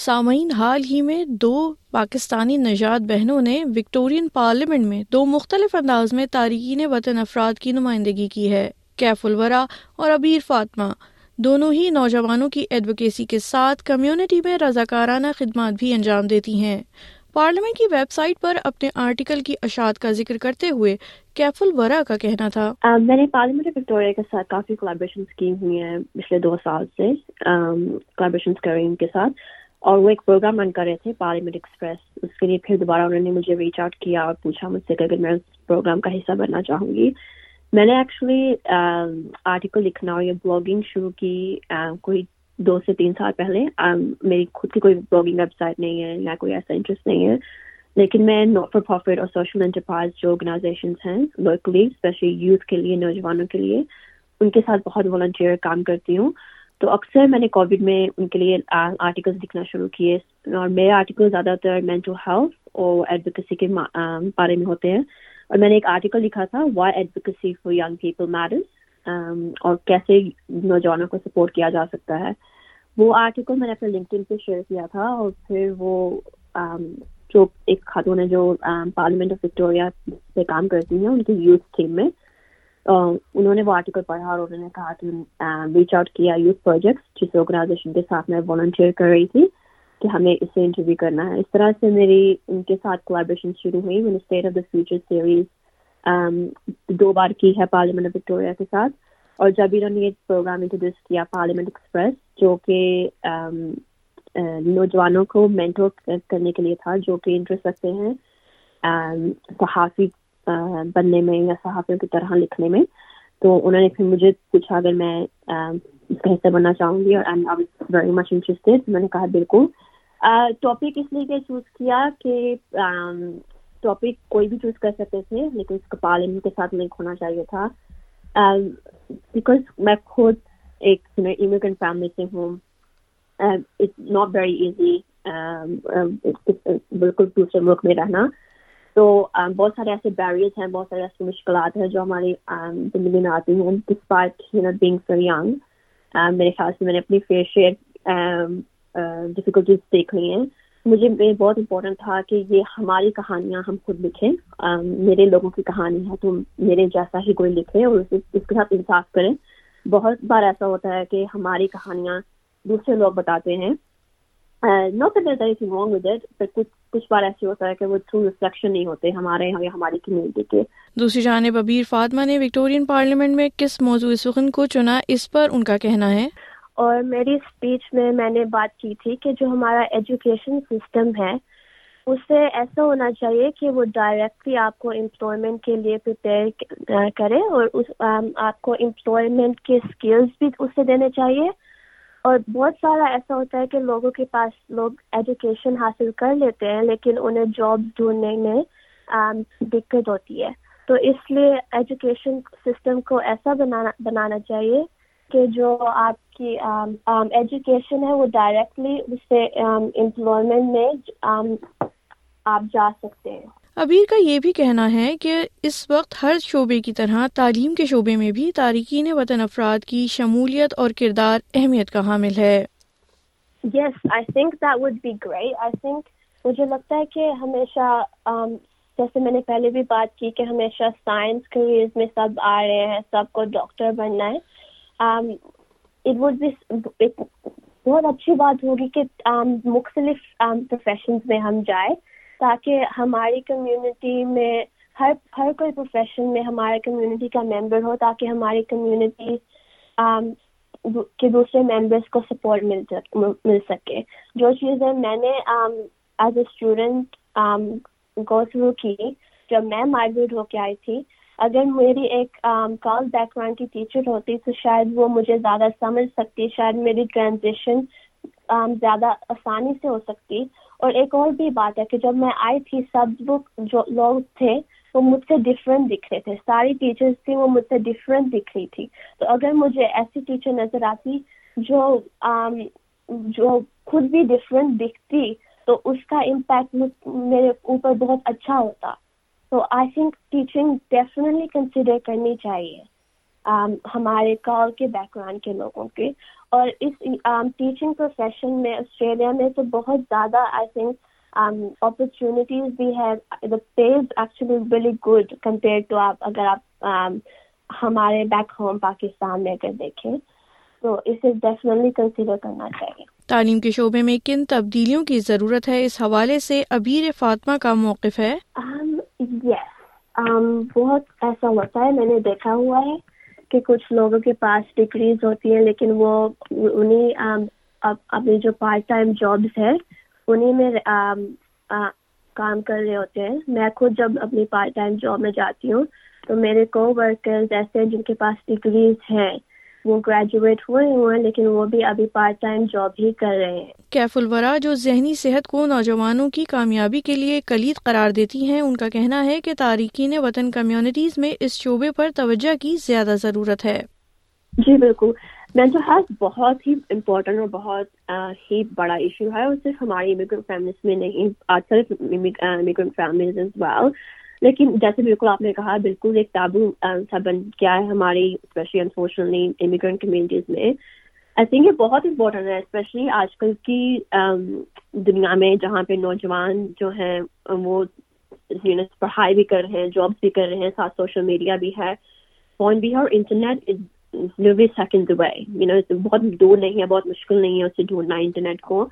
سامعین، حال ہی میں دو پاکستانی نژاد بہنوں نے وکٹورین پارلیمنٹ میں دو مختلف انداز میں تارکین وطن افراد کی نمائندگی کی ہے، کیف الورا اور ابیر فاطمہ۔ دونوں ہی نوجوانوں کی ایڈوکیسی کے ساتھ کمیونٹی میں رضاکارانہ خدمات بھی انجام دیتی ہیں۔ پارلیمنٹ کی ویب سائٹ پر اپنے آرٹیکل کی اشاعت کا ذکر کرتے ہوئے کیف الورا کا کہنا تھا۔ میں نے پارلیمنٹ وکٹوریا کے ساتھ کافی کولابریشن کی ہوئی ہیں پچھلے دو سال سے کولابریشن کے ساتھ۔ اور وہ ایک پروگرام رن کر رہے تھے پارلیمنٹ ایکسپریس اس کے لیے پھر دوبارہ انہوں نے مجھے ریچ آؤٹ کیا اور پوچھا مجھ سے کہ اگر میں اس پروگرام کا حصہ بننا چاہوں گی. میں نے ایکچولی آرٹیکل um, لکھنا اور یہ بلاگنگ شروع کی um, کوئی دو سے تین سال پہلے. Um, میری خود کی کوئی بلاگنگ ویب سائٹ نہیں ہے یا کوئی ایسا انٹرسٹ نہیں ہے. لیکن میں ناٹ فار پروفٹ اور سوشل انٹرپرائز جو آرگنائزیشنس ہیں لوکلی اسپیشلی یوتھ کے لیے، نوجوانوں کے لیے، ان کے ساتھ بہت والنٹیئر کام کرتی ہوں. تو اکثر میں نے کووڈ میں ان کے لیے آرٹیکلس لکھنا شروع کیے اور میرے آرٹیکل زیادہ تر مینٹل ہیلتھ اور ایڈوکیسی کے بارے میں ہوتے ہیں اور میں نے ایک آرٹیکل لکھا تھا why advocacy for young people میرز اور کیسے نوجوانوں کو سپورٹ کیا جا سکتا ہے۔ وہ آرٹیکل میں نے اپنے لنکڈ پہ شیئر کیا تھا اور پھر وہ جو ایک خاتون ہے جو پارلیمنٹ آف وکٹوریا پہ کام کرتی ہیں، ان کی یوتھ ٹیم میں۔ انہوں نے وہ آرٹیکل پڑھا اور انہوں نے کہا کہ ریچ آؤٹ کیا یوتھ پروجیکٹ جس آرگنائزیشن کے ساتھ میں والنٹیئر کر رہی تھی کہ ہمیں اس سے انٹرویو کرنا ہے۔ اس طرح سے میری ان کے ساتھ کولیبریشن شروع ہوئی میں نے state of the future series دو بار کی ہے پارلیمنٹ آف وکٹوریا کے ساتھ۔ اور جب انہوں نے یہ پروگرام انٹروڈیوس کیا پارلیمنٹ ایکسپریس جو کہ نوجوانوں کو مینٹور کرنے کے لیے تھا، جو کہ انٹرسٹ رکھتے ہیں صحافی بننے میں یا صحافیوں کی طرح لکھنے میں۔ تو انہوں نے پھر مجھے پوچھا، اگر میں اس کا حصہ بننا چاہوں گی اور ویری مچ انٹرسٹیڈ میں نے کہا بالکل۔ ٹاپک اس لیے کہ چوز کیا کہ ٹاپک کوئی بھی چوز کر سکتے تھے، لیکن اس کا پارلیمنٹ کے ساتھ لنک ہونا چاہیے تھا۔ بیکاز میں خود ایک امیگرینٹ فیملی سے ہوں۔ اٹس ناٹ ویری ایزی بالکل دوسرے ملک میں رہنا۔ تو بہت سارے ایسے بیریئرس ہیں، بہت سارے ایسی مشکلات ہیں جو ہماری زندگی میں آتی ہیں ڈسپائٹ بینگ سر ینگ میرے خیال سے میں نے اپنی فیئر شیئر ڈفیکلٹیز دیکھ لی ہیں۔ مجھے بہت امپورٹنٹ تھا کہ یہ ہماری کہانیاں ہم خود لکھیں۔ میرے لوگوں کی کہانی ہے تو میرے جیسا ہی کوئی لکھے اور اس کے ساتھ انصاف کریں بہت بار ایسا ہوتا ہے کہ ہماری کہانیاں دوسرے لوگ بتاتے ہیں۔ نوٹ رانگ ود اٹ کچھ کچھ بار ایسے ہوتا ہے کہ وہ تھرو ریفلیکشن نہیں ہوتے ہمارے یہاں یا ہماری کمیونٹی کے۔ دوسری جانب ابیر فاطمہ نے وکٹورین پارلیمنٹ میں کس موضوع سخن کو چنا اس پر ان کا کہنا ہے۔ اور میری اسپیچ میں میں نے بات کی تھی کہ جو ہمارا ایجوکیشن سسٹم ہے اس سے ایسا ہونا چاہیے کہ وہ ڈائریکٹلی آپ کو امپلائمنٹ کے لیے پریپیئر کرے اور اس آپ کو امپلائمنٹ کے اسکلز بھی اس سے دینے چاہیے۔ اور بہت سارا ایسا ہوتا ہے کہ لوگوں کے پاس لوگ ایجوکیشن حاصل کر لیتے ہیں، لیکن انہیں جاب ڈھونڈنے میں دقت ہوتی ہے۔ تو اس لیے ایجوکیشن سسٹم کو ایسا بنانا بنانا چاہیے کہ جو آپ کی ایجوکیشن ہے، وہ ڈائریکٹلی اس سے امپلائمنٹ میں آپ جا سکتے ہیں۔ ابیر کا یہ بھی کہنا ہے کہ اس وقت ہر شعبے کی طرح تعلیم کے شعبے میں بھی تارکین وطن افراد کی شمولیت اور کردار اہمیت کا حامل ہے۔ Yes I think that would be great I think مجھے لگتا ہے کہ ہمیشہ جیسے میں نے پہلے بھی بات کی کہ ہمیشہ سائنس کریئرز میں سب آ رہے ہیں، سب کو ڈاکٹر بننا ہے۔ اٹ وڈ بی بہت اچھی بات ہوگی کہ مختلف پروفیشنز میں ہم جائیں۔ تاکہ ہماری کمیونٹی میں ہر ہر کوئی پروفیشن میں ہمارے کمیونٹی کا ممبر ہو تاکہ ہماری کمیونٹی کے دوسرے ممبرس کو سپورٹ مل مل سکے۔ جو چیزیں میں نے as a student go through کی، جب میں مائگریٹ ہو کے آئی تھی، اگر میری ایک کال بیک گراؤنڈ کی ٹیچر ہوتی تو شاید وہ مجھے زیادہ سمجھ سکتی، شاید میری ٹرانزیشن زیادہ آسانی سے ہو سکتی۔ اور ایک اور بھی بات ہے کہ جب میں آئی تھی سب لوگ جو لوگ تھے، وہ مجھ سے ڈفرینٹ دکھ رہے تھے۔ ساری ٹیچرس تھیں، وہ مجھ سے ڈفرینٹ دکھ رہی تھی۔ تو اگر مجھے ایسی ٹیچر نظر آتی جو جو خود بھی ڈفرینٹ دکھتی، تو اس کا امپیکٹ میرے اوپر بہت اچھا ہوتا۔ تو I think teaching definitely consider کرنی چاہیے۔ ہمارے کال کے بیک گراؤنڈ کے لوگوں کے۔ اور اس ٹیچنگ پروفیشن میں آسٹریلیا میں تو بہت زیادہ آئی تھنک اپرچونیٹیز بھی ہے the pays actually very good compare to آپ اگر آپ ہمارے بیک ہوم پاکستان میں اگر دیکھیں۔ تو اسے ڈیفینیٹلی کنسیڈر کرنا چاہیے۔ تعلیم کے شعبے میں کن تبدیلیوں کی ضرورت ہے؟ اس حوالے سے ابیر فاطمہ کا موقف ہے۔ بہت ایسا ہوتا ہے میں نے دیکھا ہوا ہے۔ کہ کچھ لوگوں کے پاس ڈگریز ہوتی ہیں، لیکن وہ انہیں اپنی جو پارٹ ٹائم جابس ہے انہیں میں کام کر رہے ہوتے ہیں۔ میں خود جب اپنی پارٹ ٹائم جاب میں جاتی ہوں تو میرے کو ورکرز ایسے ہیں جن کے پاس ڈگریز ہیں۔ وہ گریجویٹ ہوئے ہوئے ہیں لیکن وہ بھی ابھی پارٹ ٹائم جاب ہی کر رہے ہیں۔ کیف الورا جو ذہنی صحت کو نوجوانوں کی کامیابی کے لیے کلید قرار دیتی ہیں ان کا کہنا ہے کہ تارکین وطن کمیونٹیز میں اس شعبے پر توجہ کی زیادہ ضرورت ہے۔ جی بالکل۔ مینٹل ہیلتھ بہت ہی امپورٹنٹ اور بہت ہی بڑا ایشو ہے اور صرف ہماری امیگرینٹ فیملیز میں نہیں آج کل امیگرینٹ فیملیز لیکن جیسے بالکل آپ نے کہا، بالکل ایک تابو سا بن کیا ہے ہماری اسپیشلی انفارچونیٹلی امیگرینٹ کمیونٹیز میں۔ آئی تھنک یہ بہت امپورٹنٹ ہے اسپیشلی آج کل کی دنیا میں جہاں پہ نوجوان جو ہیں، وہ پڑھائی بھی کر رہے ہیں جابس بھی کر رہے ہیں، ساتھ سوشل میڈیا بھی ہے۔ فون بھی ہے اور انٹرنیٹ سیکنڈ یو نو بہت دور نہیں ہے، بہت مشکل نہیں ہے اسے ڈھونڈنا انٹرنیٹ کو۔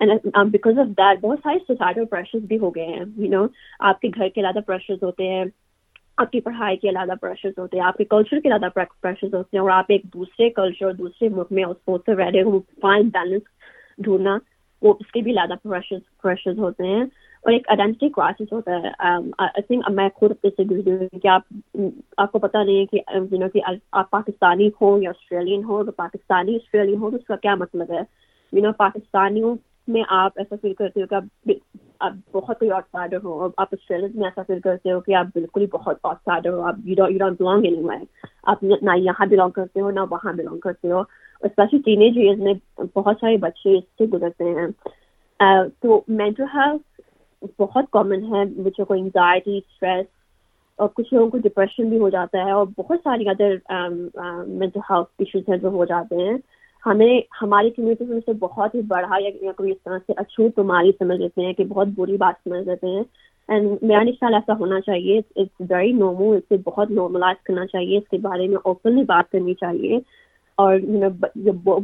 بیکاز آف دیٹ بہت سارے سوسائٹل پریشرز بھی ہو گئے ہیں یو نو آپ کے گھر کے علیحدہ پریشرز ہوتے ہیں، آپ کی پڑھائی کے علیحدہ پریشرز ہوتے ہیں، آپ کے کلچر کے علیحدہ پریشرز ہوتے ہیں، اور آپ ایک دوسرے کلچر اور دوسرے ملک میں اس سے رہ رہے ہو فائن بیلنس ڈھونڈنا، وہ اس کے بھی علیحدہ پریشرز ہوتے ہیں. اور ایک آئیڈینٹی کرائسس ہوتا ہے um, آئی تھنک میں خود اپنے سے گزری ہوں کہ آپ آپ کو پتہ نہیں ہے کہ um, یو نو کہ آپ پاکستانی ہو یا آسٹریلین ہو تو پاکستانی آسٹریلین ہو تو اس کا کیا مطلب ہے؟ یو نو پاکستانیوں میں آپ ایسا فیل کرتے ہو کہ آپ آپ بہت کوئی آؤٹ سائڈر ہو آپ آسٹریلین میں ایسا فیل کرتے ہو کہ آپ بالکل ہی بہت آؤٹ سائڈر ہو، آپ you don't belong anyway آپ نہ یہاں بلانگ کرتے ہو، نہ وہاں بلانگ کرتے ہو اسپیشلی ٹین ایج ایئرز میں بہت سارے بچے اس سے گزرتے ہیں. تو مینٹل ہیلتھ بہت کامن ہے، بچوں کو انگزائٹی اسٹریس اور کچھ لوگوں کو ڈپریشن بھی ہو جاتا ہے، اور بہت ساری ادر مینٹل ہیلتھ ایشوز ہیں جو ہو جاتے ہیں. ہمیں، ہماری کمیونٹی میں سے بہت ہی بڑھا یا کوئی اس طرح سے اچھوت بیماری سمجھ لیتے ہیں کہ بہت بری بات سمجھ لیتے ہیں۔ اینڈ میرا خیال ایسا ہونا چاہیے۔ اٹس ویری نارمل اس سے بہت نارملائز کرنا چاہیے۔ اس کے بارے میں اوپنلی بات کرنی چاہیے۔ اور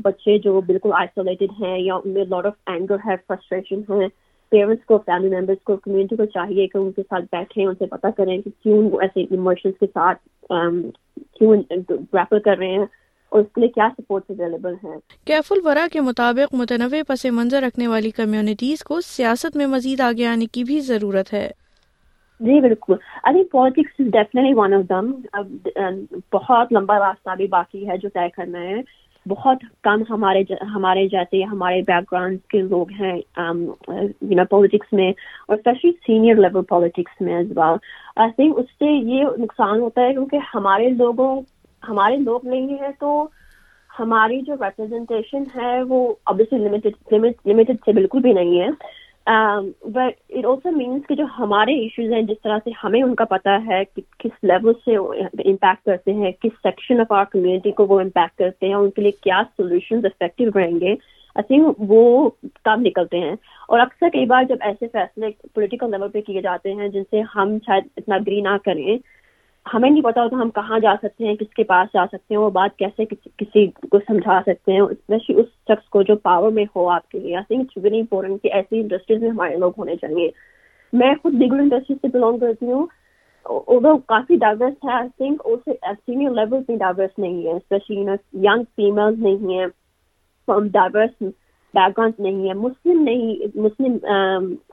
بچے جو بالکل آئسولیٹڈ ہیں یا ان میں لاٹ آف اینگر ہے فرسٹریشن ہے پیرنٹس کو فیملی ممبرس کو کمیونٹی کو چاہیے کہ ان کے ساتھ بیٹھیں، ان سے پتہ کریں کہ کیوں وہ ایسے ایموشنس کے ساتھ um، کیوں گریپل کر رہے ہیں۔ اور اس کے لیے کیا سپورٹ اویلیبل ہیں؟ کیف الورا کے مطابق متنوع پس منظر رکھنے والی کمیونٹیز کو سیاست میں مزید آگے آنے کی بھی ضرورت ہے۔ جی بالکل۔ ابھی politics definitely one of them بہت لمبا راستہ بھی باقی ہے جو طے کرنا ہے۔ بہت کم ہمارے ہمارے جیسے ہمارے بیک گراؤنڈ کے لوگ ہیں یو نو پالیٹکس میں اور اسپیشلی سینئر لیول پالیٹکس میں ایز ویل آئی تھنک اس سے یہ نقصان ہوتا ہے کیونکہ ہمارے لوگوں ہمارے لوگ نہیں ہیں تو ہماری جو ریپرزینٹیشن ہے وہ لمیٹڈ سے بالکل بھی نہیں ہے. بٹ اٹ آلسو مینس کہ جو ہمارے ایشوز ہیں، جس طرح سے ہمیں ان کا پتہ ہے کہ کس لیول سے امپیکٹ کرتے ہیں، کس سیکشن آف آر کمیونٹی کو وہ امپیکٹ کرتے ہیں، ان کے لیے کیا سولوشنز افیکٹو رہیں گے آئی تھنک وہ کام نکلتے ہیں. اور اکثر کئی بار جب ایسے فیصلے پولیٹیکل لیول پہ کیے جاتے ہیں جن سے ہم شاید اتنا اگری نہ کریں ہمیں نہیں پتا ہوتا ہم کہاں جا سکتے ہیں، کس کے پاس جا سکتے ہیں، وہ بات کیسے کسی کو سمجھا سکتے ہیں اسپیشلی اس شخص کو جو پاور میں ہو آپ کے لیے۔ I think it's very important کہ ایسی انڈسٹریز میں ہمارے لوگ ہونے چاہیے۔ میں خود لیگل انڈسٹریز سے بلانگ کرتی ہوں۔ وہ کافی ڈائیورس ہے آئی تھنک اسے سینئر لیول پہ ڈائیورس نہیں ہے اسپیشلی ینگ فیمیل نہیں ہے ڈائیورس بیک گراؤنڈ نہیں ہے مسلم نہیں مسلم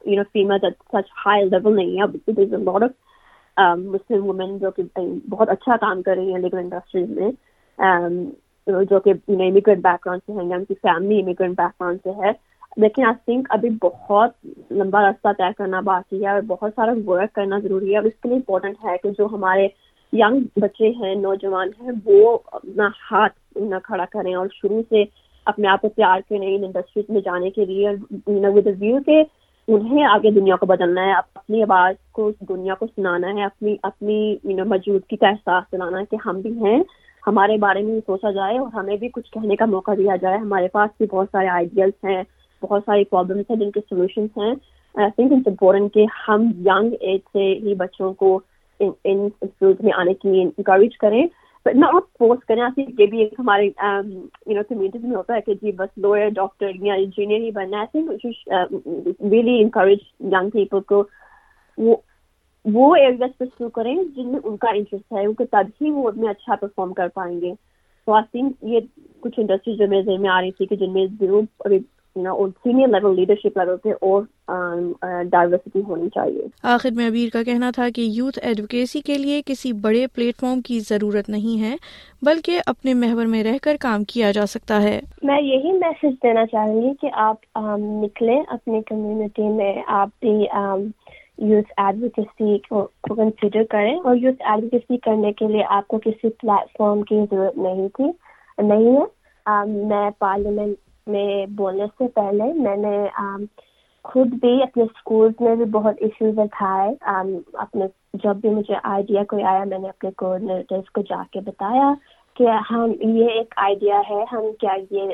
you know female such high level نہیں ہے۔ Um, مسلم وومین جو کہ eh, بہت اچھا کام کر رہی ہیں لیگل انڈسٹریز میں. Um, جو کہ امیگرینٹ بیک گراؤنڈ سے ہیں، یا ان کی فیملی امیگرینٹ بیک گراؤنڈ سے ہے. لیکن آئی تھنک ابھی بہت لمبا راستہ طے کرنا باقی ہے اور بہت سارا ورک کرنا ضروری ہے. اور اس کے لیے امپورٹنٹ ہے کہ جو ہمارے ینگ بچے ہیں، نوجوان ہیں، وہ اپنا ہاتھ نہ کھڑا کریں اور شروع سے اپنے آپ کو تیار کریں ان انڈسٹریز میں جانے کے لیے. ود ویو کے انہیں آگے دنیا کو بدلنا ہے، اپنی آواز کو، دنیا کو سنانا ہے، اپنی اپنی یو نو موجودگی کا احساس دلانا ہے کہ ہم بھی ہیں، ہمارے بارے میں بھی سوچا جائے اور ہمیں بھی کچھ کہنے کا موقع دیا جائے۔ ہمارے پاس بھی بہت سارے آئیڈیلس ہیں، بہت ساری پرابلمس ہیں جن کے سولوشنس ہیں۔ آئی تھنک اٹس امپورٹنٹ کہ ہم ینگ ایج سے ہی بچوں کو ان فیلڈ میں آنے کے لیے انکریج کریں۔ نہ آپ فورس کریں آپ یہ بھی ایک ہمارے یو نو کمیونٹیز میں ہوتا ہے کہ جی بس لوئر ڈاکٹر یا انجینئر ہی بننا ہے think really encourage young people کو وہ وہ ایریاز پرسو کریں جن میں ان کا انٹرسٹ ہے کیونکہ تب ہی وہ میں اچھا پرفارم کر پائیں گے تو آئی تھنک یہ کچھ انڈسٹریز جو میرے ذہن میں آ رہی تھی کہ جن میں ضرور ابھی سینئر لیول لیڈرشپ لیول پہ اور ڈائیورسٹی ہونی چاہیے۔ آخر میں ابیر کا کہنا تھا کہ یوتھ ایڈوکیسی کے لیے کسی بڑے پلیٹ فارم کی ضرورت نہیں ہے بلکہ اپنے محور میں رہ کر کام کیا جا سکتا ہے۔ میں یہی میسج دینا چاہوں گی کہ آپ نکلیں اپنی کمیونٹی میں آپ بھی یوتھ ایڈوکیسی کو کنسیڈر کریں۔ اور یوتھ ایڈوکیسی کرنے کے لیے آپ کو کسی پلیٹ فارم کی ضرورت نہیں تھی نہیں ہے۔ میں پارلیمنٹ میں بولنے سے پہلے میں نے خود بھی اپنے اسکولس میں بھی بہت ایشوز اٹھائے۔ اپنے جب بھی مجھے آئیڈیا کوئی آیا، میں نے اپنے کوآڈینیٹرس کو جا کے بتایا کہ ہم، یہ ایک آئیڈیا ہے، ہم کیا یہ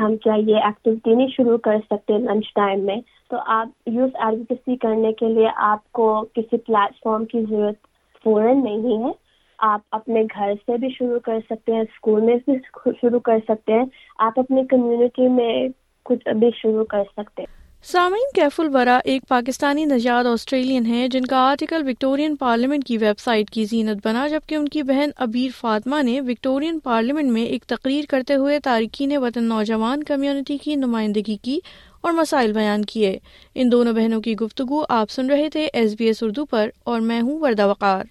ہم کیا یہ ایکٹیویٹی نہیں شروع کر سکتے لنچ ٹائم میں۔ تو آپ یوز ایڈوکیسی کرنے کے لیے آپ کو کسی پلیٹ فارم کی ضرورت فوراً نہیں ہے۔ آپ اپنے گھر سے بھی شروع کر سکتے ہیں، اسکول میں بھی شروع کر سکتے ہیں، آپ اپنی کمیونٹی میں کچھ ابھی شروع کر سکتے ہیں۔ سامعین کیف الورا ایک پاکستانی نژاد آسٹریلین ہے جن کا آرٹیکل وکٹورین پارلیمنٹ کی ویب سائٹ کی زینت بنا، جبکہ ان کی بہن ابیر فاطمہ نے وکٹورین پارلیمنٹ میں ایک تقریر کرتے ہوئے تارکین وطن نوجوان کمیونٹی کی نمائندگی کی اور مسائل بیان کیے۔ ان دونوں بہنوں کی گفتگو آپ سن رہے تھے ایس بی ایس اردو پر اور میں ہوں وردہ وقار۔